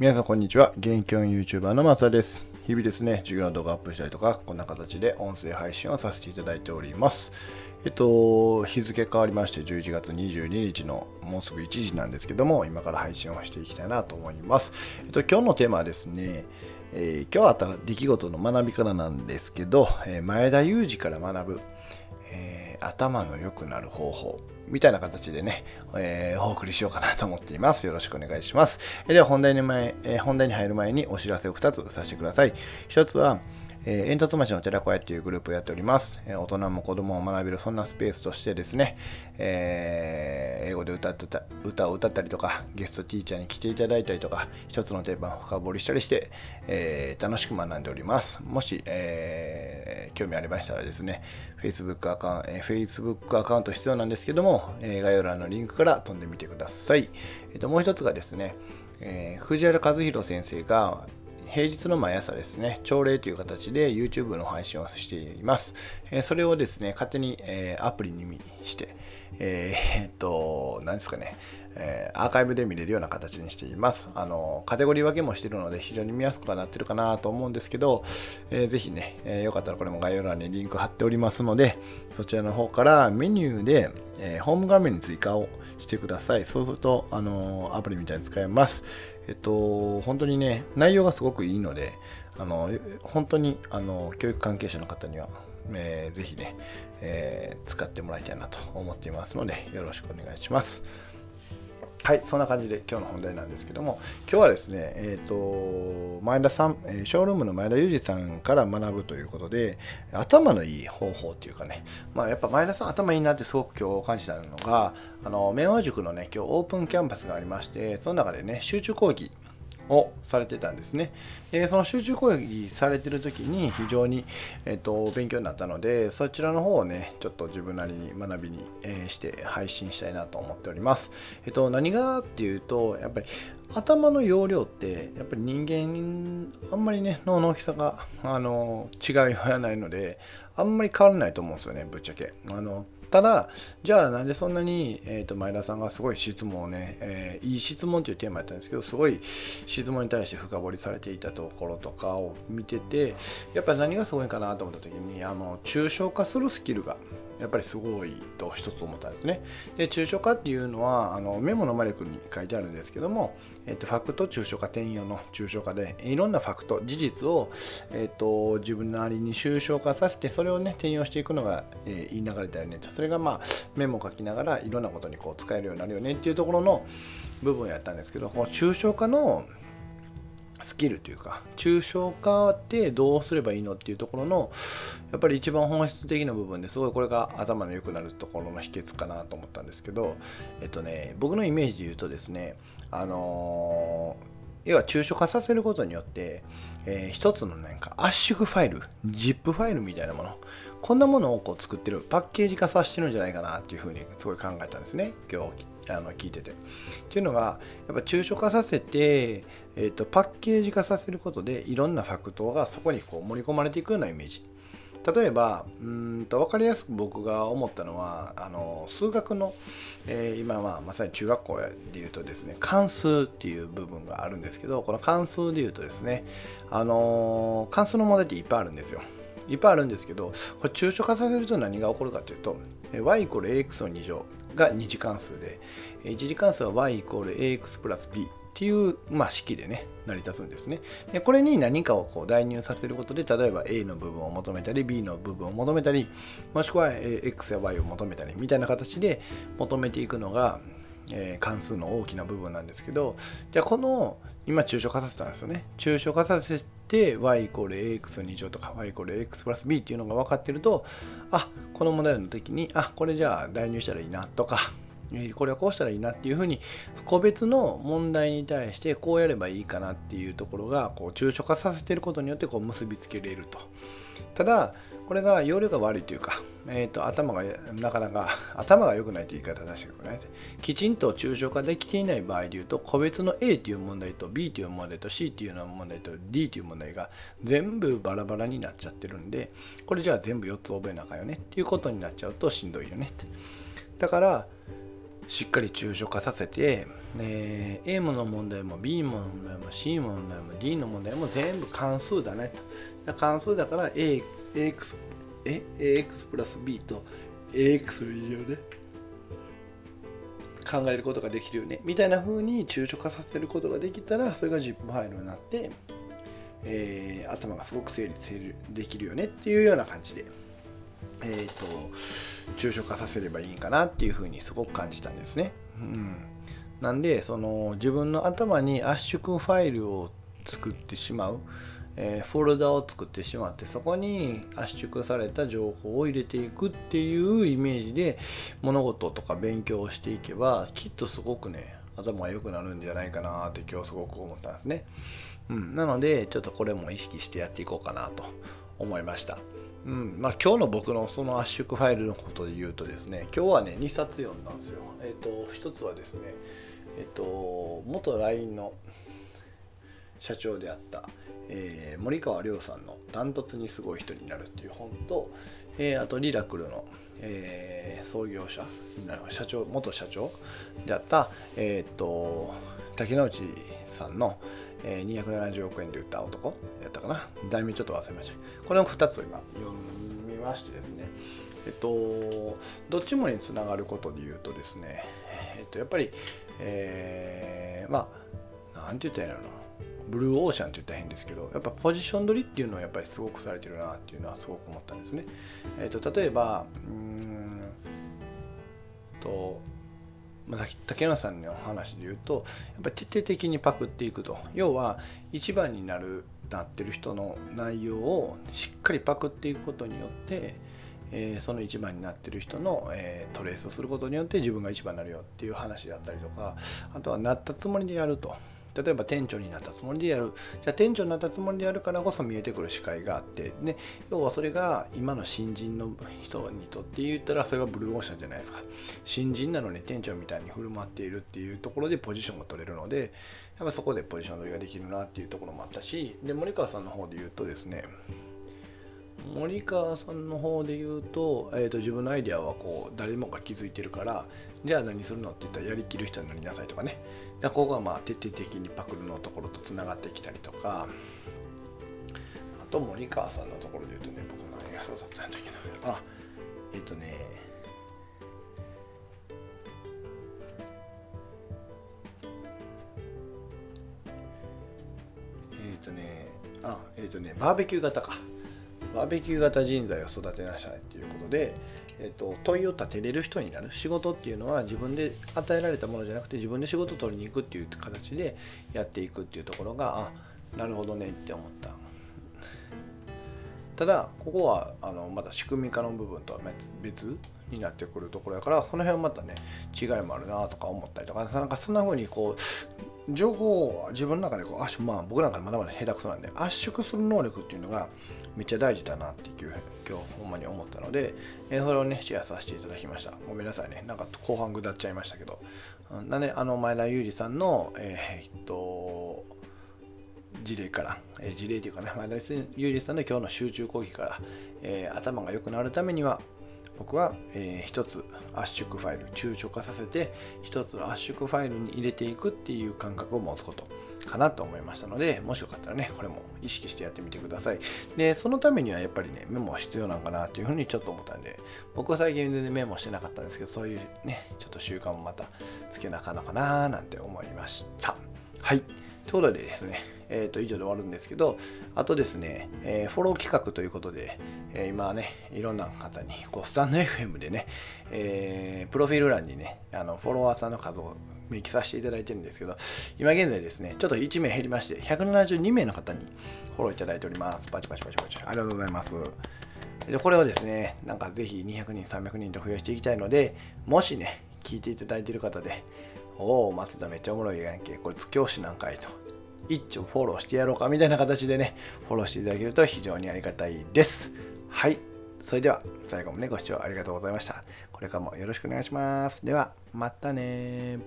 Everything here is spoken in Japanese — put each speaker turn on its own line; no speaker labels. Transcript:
皆さんこんにちは。現役教員 YouTuber のマサです。日々ですね、授業の動画アップしたりとか、こんな形で音声配信をさせていただいております。えっと、日付変わりまして11月22日のもうすぐ1時なんですけども、今から配信をしていきたいなと思います。えっと、今日のテーマはですね、えー、今日あった出来事の学びからなんですけど、えー、前田裕二から学ぶ、えー、頭の良くなる方法みたいな形でね、えー、お送りしようかなと思っています。よろしくお願いします。えー、では本題に前、え、本題に入る前にお知らせを2つさせてください。1つは、えー、煙突町の寺子屋っていうグループをやっております。えー、大人も子供も学べるそんなスペースとしてですね、えー、英語で歌ってた歌を歌ったりとか、ゲストティーチャーに来ていただいたりとか、一つのテーマを深掘りしたりして、えー、楽しく学んでおります。もし、えー、興味ありましたらですね、Facebook アカウント、えー、Facebook アカウント必要なんですけども、えー、概要欄のリンクから飛んでみてください。えー、ともう一つがですね、えー、藤原和弘先生が平日の毎朝ですね、朝礼という形で YouTube の配信をしています。えそれをですね、勝手に、えアプリにして、えー、っと、何ですかね、えアーカイブで見れるような形にしています。あの、カテゴリー分けもしてるので非常に見やすくはなってるかなと思うんですけど、えー、ぜひね、えー、よかったらこれも概要欄にリンク貼っておりますので、そちらの方からメニューで、えー、ホーム画面に追加をしてください。そうすると、あのアプリみたいに使えます。えっと、本当にね、内容がすごくいいので、あの本当にあの教育関係者の方には、えー、ぜひね、えー、使ってもらいたいなと思っていますので、よろしくお願いします。はい、そんな感じで今日の本題なんですけども、今日はですね、えっ、ー、と、前田さん、ショールームの前田裕二さんから学ぶということで、頭のいい方法っていうかね、まあやっぱ前田さん頭いいなってすごく今日感じたのが、あの、明和塾のね、今日オープンキャンパスがありまして、その中でね、集中講義をされてたんですね。でその集中講義されてる時に非常に、えーと、勉強になったのでそちらの方をねちょっと自分なりに学びに、えー、して配信したいなと思っております。えっ、ー、と何がっていうとやっぱり頭の容量ってやっぱり人間あんまりね脳の大きさがあの違いはないのであんまり変わらないと思うんですよねぶっちゃけ。あのただじゃあなんでそんなに、えーと、前田さんがすごい質問をね、えー、いい質問というテーマやったんですけどすごい質問に対して深掘りされていたところとかを見ててやっぱり何がすごいかなと思った時にあの抽象化するスキルがやっぱりすごいと一つ思ったんですね。で抽象化っていうのはあのメモの魔力に書いてあるんですけども、えっと、ファクト抽象化転用の抽象化でいろんなファクト事実を、えっと、自分なりに抽象化させてそれをね転用していくのが、えー、いい流れだよねとそれがまあメモ書きながらいろんなことにこう使えるようになるよねっていうところの部分やったんですけどこの抽象化のスキルというか抽象化ってどうすればいいのっていうところのやっぱり一番本質的な部分ですごいこれが頭の良くなるところの秘訣かなと思ったんですけどえっとね僕のイメージで言うとですねあの要は抽象化させることによって、えー、一つのなんか圧縮ファイル ZIP ファイルみたいなものこんなものをこう作ってるパッケージ化させてるんじゃないかなっていうふうにすごい考えたんですね今日あの聞いてて。っていうのがやっぱ抽象化させて、えーと、パッケージ化させることでいろんなファクトがそこにこう盛り込まれていくようなイメージ。例えばうんと分かりやすく僕が思ったのはあの数学の、えー、今、まあ、まさに中学校でいうとですね関数っていう部分があるんですけどこの関数でいうとですねあの関数の問題っていっぱいあるんですよ。いっぱいあるんですけどこれ抽象化させると何が起こるかというと y イコール ax の2乗が2次関数で1次関数は y イコール ax プラス b っていう、まあ、式でね成り立つんですね。でこれに何かをこう代入させることで例えば a の部分を求めたり b の部分を求めたりもしくは x や y を求めたりみたいな形で求めていくのがえー、関数の大きな部分なんですけどじゃあこの今抽象化させたんですよね。抽象化させて y イコール ax2 乗とか y イコール x プラス b っていうのが分かってるとあこの問題の時にあこれじゃあ代入したらいいなとかこれはこうしたらいいなっていうふうに個別の問題に対してこうやればいいかなっていうところがこう抽象化させてることによってこう結びつけれるとただこれが容量が悪いというか、えーと、頭がなかなか頭が良くないという言い方はしてくない。きちんと抽象化できていない場合で言うと個別の A という問題と B という問題と C という問題と D という問題が全部バラバラになっちゃってるんでこれじゃあ全部4つ覚えなあかんよねっていうことになっちゃうとしんどいよねって。だからしっかり抽象化させて、え A の問題も B の問題も C の問題も D の問題も全部関数だねと。関数だから A AX, え？AX プラス B と AX の以上で考えることができるよね。みたいな風に抽象化させることができたらそれが ZIP ファイルになって、えー、頭がすごく整理できるよねっていうような感じで、えーと、抽象化させればいいかなっていう風にすごく感じたんですね。うん、なんでその自分の頭に圧縮ファイルを作ってしまう。えー、フォルダを作ってしまってそこに圧縮された情報を入れていくっていうイメージで物事とか勉強をしていけばきっとすごくね頭が良くなるんじゃないかなって今日すごく思ったんですね。うん、なのでちょっとこれも意識してやっていこうかなと思いました。うんまあ、今日の僕のその圧縮ファイルのことで言うとですね今日はね2冊読んだんですよ。えっ、ー、と1つはですねえっ、ー、と元 LINE の社長であったえー、森川亮さんの「ダントツにすごい人になる」っていう本と、えー、あとリラクルの、えー、創業者社長元社長であった、え、っと竹之内さんの、えー、270億円で売った男やったかな。題名ちょっと忘れました。これの2つを今読みましてですね。えっとどっちもにつながることで言うとですねえっとやっぱりえー、まあなんて言ったらいいの？ブルーオーシャンって言ったら変ですけどやっぱポジション取りっていうのはやっぱりすごくされてるなっていうのはすごく思ったんですね。えーと、例えばうんと、竹野さんの話で言うとやっぱり徹底的にパクっていくと。要は一番になるなってる人の内容をしっかりパクっていくことによってえー、その一番になってる人の、えー、トレースをすることによって自分が一番になるよっていう話だったりとかあとはなったつもりでやると。例えば店長になったつもりでやる。じゃあ店長になったつもりでやるからこそ見えてくる視界があって。ね要はそれが今の新人の人にとって言ったらそれがブルーオーシャンじゃないですか。新人なのに店長みたいに振る舞っているっていうところでポジションが取れるのでやっぱそこでポジション取りができるなっていうところもあったし。で森川さんの方で言うとですね森川さんの方で言うと,、えーと、自分のアイデアはこう誰もが気づいてるからじゃあ何するのって言ったらやりきる人になりなさいとかね。ここがまあ徹底的にパクルのところとつながってきたりとか。あと森川さんのところで言うとね僕何がそうだったんだけなあえっ、ー、とねえっ、ー、とねあえっ、ー、とねバーベキュー型か。バーベキュー型人材を育てなさいっていうことで、えーと、問いを立てれる人になる。仕事っていうのは自分で与えられたものじゃなくて自分で仕事を取りに行くっていう形でやっていくっていうところがあなるほどねって思った。ただここはあのまた仕組み化の部分とは別になってくるところやからその辺はまたね違いもあるなとか思ったりとかなんかそんな風にこう情報を自分の中でこう圧縮まあ僕なんかまだまだ下手くそなんで圧縮する能力っていうのがめっちゃ大事だなっていう今日ほんまに思ったので、えそれをねシェアさせていただきました。ごめんなさいね。なんか後半下っちゃいましたけど。なんであの前田優里さんのえー、っと事例から、えー、事例というかね、前田優里さんの今日の集中講義から、え、頭が良くなるためには、僕は、えー、つ圧縮ファイル、抽象化させて、一つ圧縮ファイルに入れていくっていう感覚を持つことかなと思いましたので、もしよかったらね、これも意識してやってみてください。で、そのためにはやっぱりね、メモは必要なのかなっていうふうにちょっと思ったんで、僕は最近全然メモしてなかったんですけど、そういうね、ちょっと習慣もまたつけなあかんのかななんて思いました。はい。ということでですね、えー、と以上で終わるんですけど、あとですね、えー、フォロー企画ということで、えー、今ね、いろんな方に、こうスタンド FM でね、えー、プロフィール欄にね、あのフォロワーさんの数を明記させていただいてるんですけど、今現在ですね、ちょっと1名減りまして、172名の方にフォローいただいております。パチパチパチパチ。ありがとうございます。でこれをですね、なんかぜひ200人、300人と増やしていきたいので、もしね、聞いていただいている方で、おお、松田めっちゃおもろいやんけ、これ教師なんかいと。一丁フォローしてやろうかみたいな形でね、フォローしていただけると非常にありがたいです。はい。それでは最後もね、ご視聴ありがとうございました。これからもよろしくお願いします。では、またね